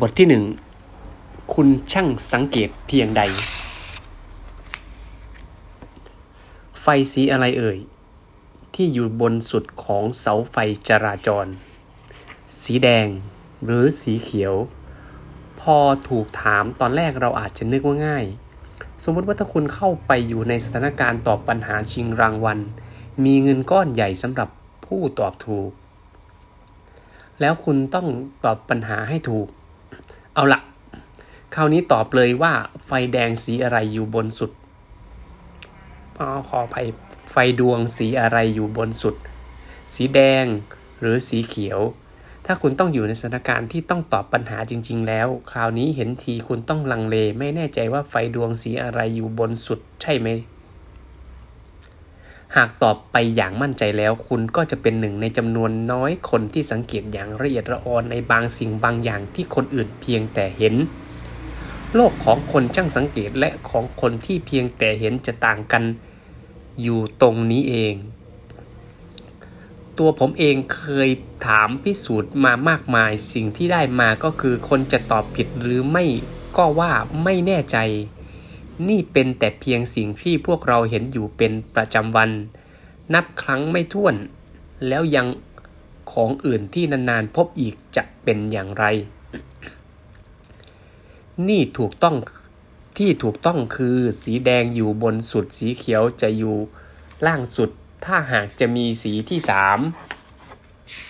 บทที่หนึ่ง คุณช่างสังเกตเพียงใด ไฟสีอะไรเอ่ย ที่อยู่บนสุดของเสาไฟจราจร สีแดงหรือสีเขียว พอถูกถามตอนแรกเราอาจจะนึกว่าง่าย สมมติว่าถ้าคุณเข้าไปอยู่ในสถานการณ์ตอบปัญหาชิงรางวัล มีเงินก้อนใหญ่สำหรับผู้ตอบถูก แล้วคุณต้องตอบปัญหาให้ถูก เอาละคราวนี้ตอบเลยว่าไฟแดงสีอะไรอยู่บนสุดอขออภัยไฟดวงสีอะไรอยู่บนสุด สีแดงหรือสีเขียว ถ้าคุณต้องอยู่ในสถานการณ์ที่ต้องตอบปัญหาจริง ๆ แล้ว คราวนี้เห็นทีคุณต้องลังเลไม่แน่ใจว่าไฟดวงสีอะไรอยู่บนสุดใช่ไหม หากตอบไปอย่างมั่นใจแล้ว คุณก็จะเป็นหนึ่งในจำนวนน้อยคนที่สังเกตอย่างละเอียดละออในบางสิ่งบางอย่างที่คนอื่นเพียงแต่เห็น โลกของคนช่างสังเกตและของคนที่เพียงแต่เห็นจะต่างกันอยู่ตรงนี้เอง ตัวผมเองเคยถามพิสูจน์มามากมาย สิ่งที่ได้มาก็คือคนจะตอบผิดหรือไม่ก็ว่าไม่แน่ใจ นี่เป็นแต่เพียงสิ่งที่พวกเราเห็นอยู่เป็นประจำวัน นับครั้งไม่ถ้วน แล้วยังของอื่นที่นานๆพบอีกจะเป็นอย่างไร นี่ถูกต้องที่ถูกต้องคือสีแดงอยู่บนสุดสีเขียวจะอยู่ล่างสุด ถ้าหากจะมีสีที่สาม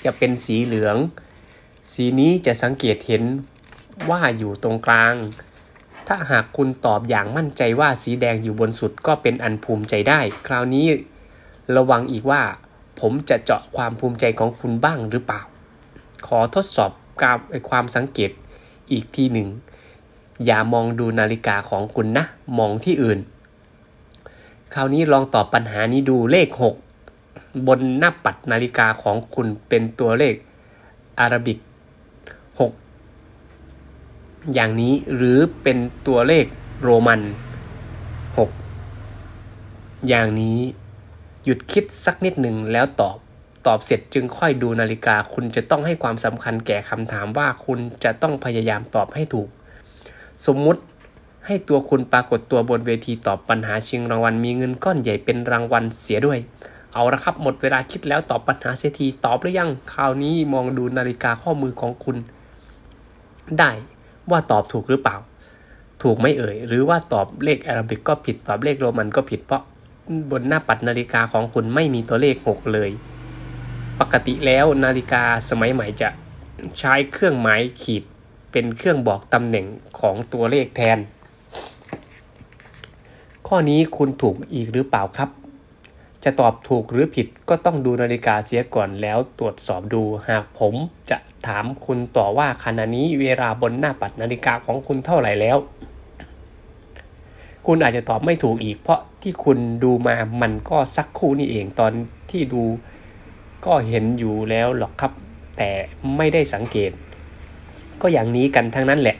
จะเป็นสีเหลือง สีนี้จะสังเกตเห็นว่าอยู่ตรงกลาง ถ้าหากคุณตอบอย่างมั่นใจว่าสีแดงอยู่บนสุดก็เป็นอันภูมิใจได้ คราวนี้ระวังอีกว่า ผมจะเจาะความภูมิใจของคุณบ้างหรือเปล่า ขอทดสอบการความสังเกตอีกทีหนึ่ง อย่ามองดูนาฬิกาของคุณนะ มองที่อื่น คราวนี้ลองตอบปัญหานี้ดูเลข 6 บนหน้าปัดนาฬิกาของคุณเป็นตัวเลขอารบิก อย่างนี้หรือเป็นตัวเลขโรมัน 6 อย่างนี้หยุดคิดสักนิดหนึ่งแล้วตอบ ตอบเสร็จจึงค่อยดูนาฬิกา คุณจะต้องให้ความสำคัญแก่คำถามว่าคุณจะต้องพยายามตอบให้ถูก สมมุติให้ตัวคุณปรากฏตัวบนเวทีตอบปัญหาชิงรางวัลมีเงินก้อนใหญ่เป็นรางวัลเสียด้วย เอาละครับหมดเวลาคิดแล้วตอบปัญหาเสียทีตอบหรือยัง คราวนี้มองดูนาฬิกาข้อมือของคุณ ได้ ว่าตอบถูกหรือเปล่า ถูกไม่เอ่ย หรือว่าตอบเลขอาราบิกก็ผิดตอบเลขโรมันก็ผิดเพราะบนหน้าปัดนาฬิกาของคุณไม่มีตัวเลขหกเลย ปกติแล้วนาฬิกาสมัยใหม่จะใช้เครื่องหมายขีดเป็นเครื่องบอกตำแหน่งของตัวเลขแทน ข้อนี้คุณถูกอีกหรือเปล่าครับ จะตอบถูกหรือผิดก็ต้องดูนาฬิกาเสียก่อนแล้วตรวจสอบดู หากผมจะถามคุณต่อว่าขณะนี้เวลาบนหน้าปัดนาฬิกาของคุณเท่าไหร่แล้ว คุณอาจจะตอบไม่ถูกอีก เพราะที่คุณดูมามันก็สักคู่นี่เองตอนที่ดูก็เห็นอยู่แล้วหรอกครับ แต่ไม่ได้สังเกต ก็อย่างนี้กันทั้งนั้นแหละ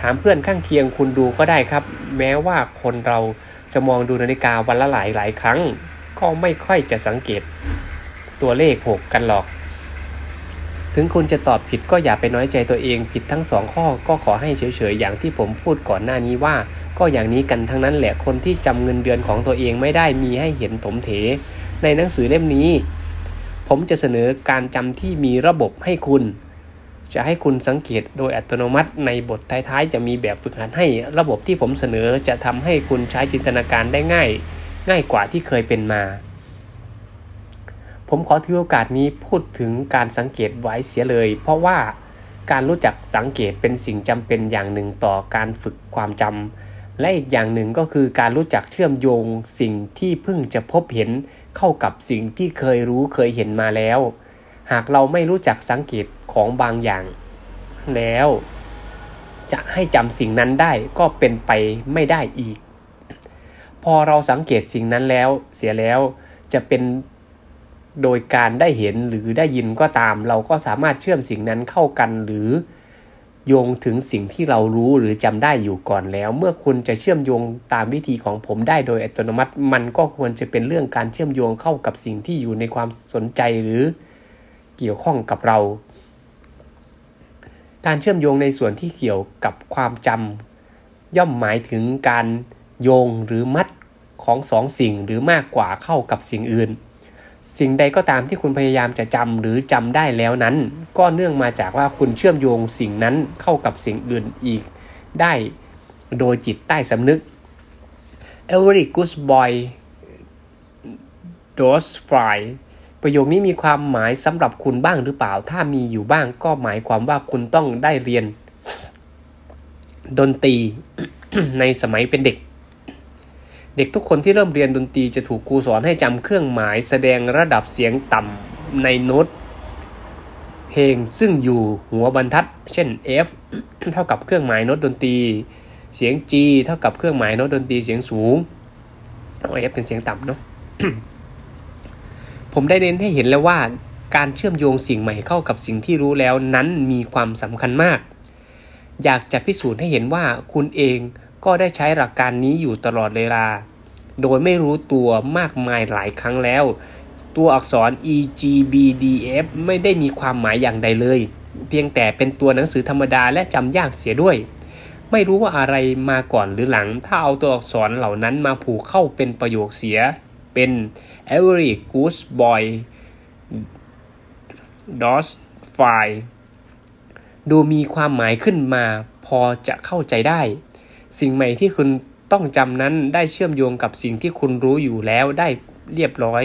ถามเพื่อนข้างเคียงคุณดูก็ได้ครับ แม้ว่าคนเรา จะมองดูนาฬิกาวันละหลายหลายครั้ง ก็ไม่ค่อยจะสังเกตตัวเลขหกกันหรอก ถึงคุณจะตอบผิดก็อย่าไปน้อยใจตัวเองผิดทั้งสองข้อก็ขอให้เฉยๆอย่างที่ผมพูดก่อนหน้านี้ว่า ก็อย่างนี้กันทั้งนั้นแหละคนที่จำเงินเดือนของตัวเองไม่ได้มีให้เห็นถมเถ ในหนังสือเล่มนี้ ผมจะเสนอการจำที่มีระบบให้คุณ จะให้คุณสังเกตโดยอัตโนมัติในบทท้ายๆ จะมีแบบฝึกหัดให้ระบบที่ผมเสนอจะทำให้คุณใช้จินตนาการได้ง่าย ง่ายกว่าที่เคยเป็นมา ผมขอถือโอกาสนี้พูดถึงการสังเกตไว้เสียเลย เพราะว่าการรู้จักสังเกตเป็นสิ่งจำเป็นอย่างหนึ่งต่อการฝึกความจำและอีกอย่างหนึ่งก็คือการรู้จักเชื่อมโยงสิ่งที่เพิ่งจะพบเห็นเข้ากับสิ่งที่เคยรู้เคยเห็นมาแล้ว หากเราไม่รู้จักสังเกตของบางอย่าง แล้ว จะให้จำสิ่งนั้นได้ก็เป็นไปไม่ได้อีก พอเราสังเกตสิ่งนั้นแล้ว เสียแล้วจะเป็นโดยการได้เห็นหรือได้ยินก็ตาม เราก็สามารถเชื่อมสิ่งนั้นเข้ากันหรือโยงถึงสิ่งที่เรารู้หรือจำได้อยู่ก่อนแล้ว เมื่อคุณจะเชื่อมโยงตามวิธีของผมได้โดยอัตโนมัติ มันก็ควรจะเป็นเรื่องการเชื่อมโยงเข้ากับสิ่งที่อยู่ในความสนใจหรือ เกี่ยวข้องกับเรา การเชื่อมโยงในส่วนที่เกี่ยวกับความจำย่อมหมายถึงการโยงหรือมัดของสองสิ่งหรือมากกว่าเข้ากับสิ่งอื่น สิ่งใดก็ตามที่คุณพยายามจะจำหรือจำได้แล้วนั้น ก็เนื่องมาจากว่าคุณเชื่อมโยงสิ่งนั้นเข้ากับสิ่งอื่นอีก ได้โดยจิตใต้สำนึก Every good boy does fly ประโยคนี้มีความหมายสำหรับคุณบ้างหรือเปล่า ถ้ามีอยู่บ้างก็หมายความว่าคุณต้องได้เรียน ดนตรีในสมัยเป็นเด็ก เด็กทุกคนที่เริ่มเรียนดนตรีจะถูกครูสอนให้จำเครื่องหมายแสดงระดับเสียงต่ำในโน้ตเพลงซึ่งอยู่หัวบรรทัด เช่น F เท่ากับเครื่องหมายโน้ตดนตรี เสียง G เท่ากับเครื่องหมายโน้ตดนตรีเสียงสูง F เป็นเสียงต่ำเนาะ ผมได้เน้นให้เห็นแล้วว่าการเชื่อมโยงสิ่งใหม่เข้ากับสิ่งที่รู้แล้วนั้นมีความสำคัญมาก อยากจะพิสูจน์ให้เห็นว่าคุณเองก็ได้ใช้หลักการนี้อยู่ตลอดเวลา โดยไม่รู้ตัวมากมายหลายครั้งแล้ว ตัวอักษร e g b d f ไม่ได้มีความหมายอย่างใดเลย เพียงแต่เป็นตัวหนังสือธรรมดาและจำยากเสียด้วย ไม่รู้ว่าอะไรมาก่อนหรือหลัง ถ้าเอาตัวอักษรเหล่านั้นมาผูกเข้าเป็นประโยคเสียเป็น every goose boy does fly ดูมีความหมายขึ้นมาพอจะเข้าใจได้ สิ่งใหม่ที่คุณต้องจำนั้นได้เชื่อมโยงกับสิ่งที่คุณรู้อยู่แล้วได้เรียบร้อย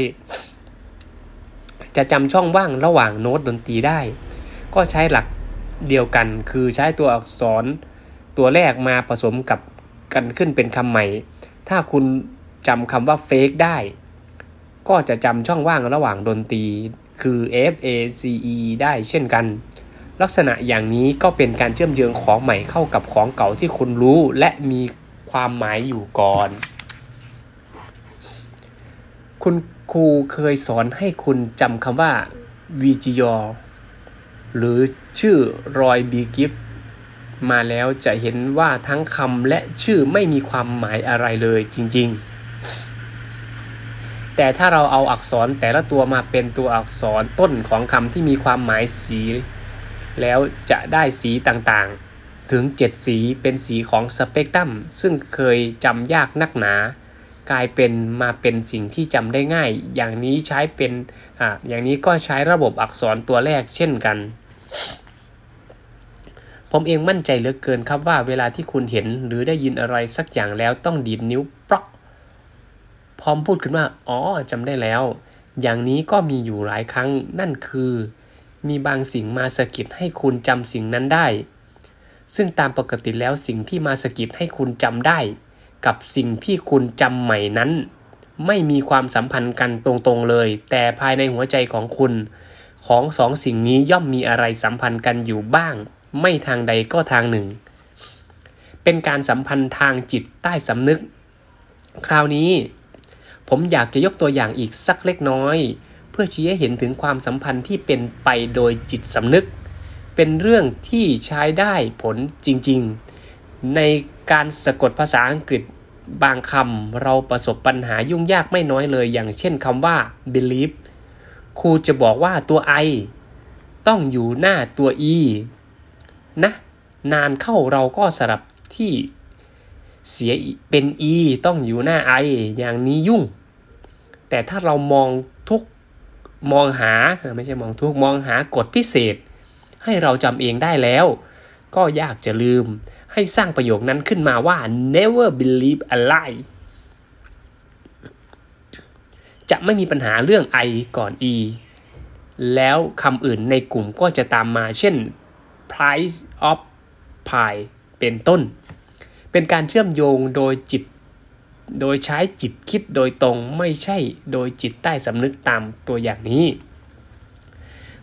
จะจำช่องว่างระหว่างโน้ตดนตรีได้ ก็ใช้หลักเดียวกัน คือใช้ตัวอักษรตัวแรกมาผสมกับกันขึ้นเป็นคำใหม่ ถ้าคุณจำคำว่า fake ได้ ก็จะจำช่องว่างระหว่างดนตรี คือ F A C E ได้เช่นกัน ลักษณะอย่างนี้ก็เป็นการเชื่อมโยงของใหม่เข้ากับของเก่าที่คุณรู้และมีความหมายอยู่ก่อน คุณครูเคยสอนให้คุณจำคำว่าวีจิยอหรือชื่อรอยบีกิฟมาแล้วจะเห็นว่าทั้งคำและชื่อไม่มีความหมายอะไรเลยจริงๆ แต่ถ้าเราเอาอักษรแต่ละตัวมาเป็นตัวอักษรต้นของคำที่มีความหมายสี แล้วจะได้สีต่างๆ ถึง 7 สีเป็นสีของสเปกตรัมซึ่งเคยจำยากนักหนา กลายเป็นมาเป็นสิ่งที่จำได้ง่าย อย่างนี้ใช้เป็นอ่าอย่างนี้ก็ใช้ระบบอักษรตัวแรกเช่นกัน ผมเองมั่นใจเหลือเกินครับว่าเวลาที่คุณเห็นหรือได้ยินอะไรสักอย่างแล้วต้องดีดนิ้ว พร้อมพูดขึ้นว่า อ๋อจำได้แล้ว อย่างนี้ก็มีอยู่หลายครั้งนั่นคือ มีบางสิ่งมาสะกิดให้คุณจำสิ่งนั้นได้ ซึ่งตามปกติแล้วสิ่งที่มาสะกิดให้คุณจำได้ กับสิ่งที่คุณจำใหม่นั้น ไม่มีความสัมพันธ์กันตรงๆเลย แต่ภายในหัวใจของคุณ ของสองสิ่งนี้ย่อมมีอะไรสัมพันธ์กันอยู่บ้าง ไม่ทางใดก็ทางหนึ่ง เป็นการสัมพันธ์ทางจิตใต้สำนึก คราวนี้ ผมอยากจะยกตัวอย่างอีกสักเล็กน้อย เพื่อชี้ให้เห็นถึงความสัมพันธ์ที่เป็นไปโดยจิตสำนึก เป็นเรื่องที่ใช้ได้ผลจริงๆ ในการสะกดภาษาอังกฤษบางคำเราประสบปัญหายุ่งยากไม่น้อยเลย อย่างเช่นคำว่า believe ครูจะบอกว่าตัว i ต้องอยู่หน้าตัว e นะ นานเข้าเราก็สลับที่เสียเป็น e ต้องอยู่หน้า i อย่างนี้ยุ่ง แต่ถ้าเรามองทุกมองหาไม่ใช่มองทุกมองหากฎพิเศษ ให้เราจำเองได้แล้ว ก็ยากจะลืมให้สร้างประโยคนั้นขึ้นมาว่า never believe a lie จะไม่มีปัญหาเรื่อง i ก่อน e แล้วคำอื่นในกลุ่มก็จะตามมา เช่น price of pie เป็นต้น เป็นการเชื่อมโยงโดยจิต โดยใช้จิตคิดโดยตรงไม่ใช่โดยจิตใต้สำนึกตามตัวอย่างนี้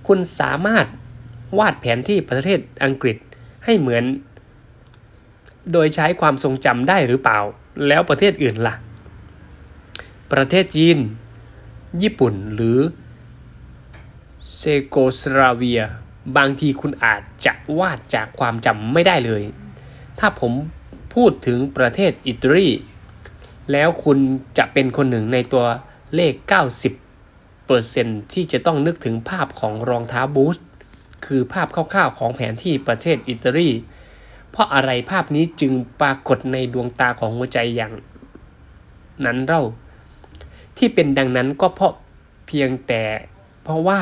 คุณสามารถวาดแผนที่ประเทศอังกฤษให้เหมือน โดยใช้ความทรงจำได้หรือเปล่า แล้วประเทศอื่นละ่ะ ประเทศจีน ญี่ปุ่นหรือเซโกสลาเวีย บางทีคุณอาจจะวาดจากความจำไม่ได้เลย ถ้าผมพูดถึงประเทศอิตาลี แล้วคุณจะเป็นคนหนึ่งในตัวเลข 90%ที่จะต้องนึกถึงภาพของรองเท้าบูสต์คือภาพคร่าวๆของแผนที่ประเทศอิตาลี เพราะอะไรภาพนี้จึงปรากฏในดวงตาของหัวใจอย่างนั้นเล่า ที่เป็นดังนั้นก็เพราะเพียงแต่เพราะว่า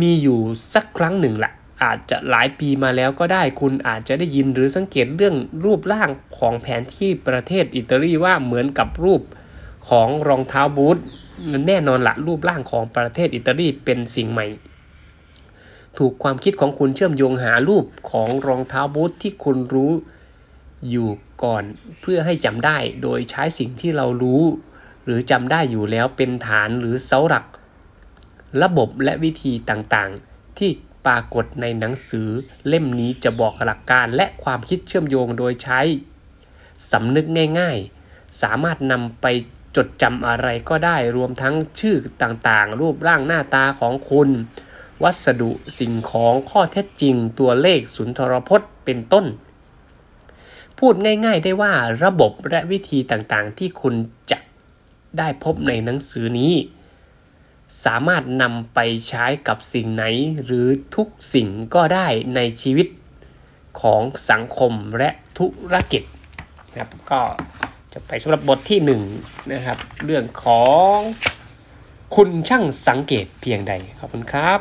มีอยู่สักครั้งหนึ่งละ อาจจะหลายปีมาแล้วก็ได้คุณอาจจะได้ยินหรือสังเกตเรื่องรูปร่างของแผนที่ประเทศอิตาลีว่าเหมือนกับรูปของรองเท้าบูทแน่นอนละรูปร่างของประเทศอิตาลีเป็นสิ่งใหม่ ถูกความคิดของคุณเชื่อมโยงหารูปของรองเท้าบูทที่คุณรู้อยู่ก่อนเพื่อให้จำได้โดยใช้สิ่งที่เรารู้ หรือจำได้อยู่แล้วเป็นฐานหรือเสาหลัก ระบบและวิธีต่างๆ ที่ ปรากฏในหนังสือเล่มนี้จะบอกหลักการและความคิดเชื่อมโยงโดยใช้สำนึกง่ายๆ สามารถนำไปจดจำอะไรก็ได้รวมทั้งชื่อต่างๆ รูปร่างหน้าตาของคุณ วัสดุสิ่งของข้อเท็จจริงตัวเลขสุนทรพจน์เป็นต้น พูดง่ายๆได้ว่าระบบและวิธีต่างๆ ที่คุณจะได้พบในหนังสือนี้ สามารถนำไปใช้กับสิ่งไหนหรือทุกสิ่งก็ได้ในชีวิตของสังคมและธุรกิจนะครับก็จะไปสำหรับบทที่หนึ่งนะครับ เรื่องของคุณช่างสังเกตเพียงใด ขอบคุณครับ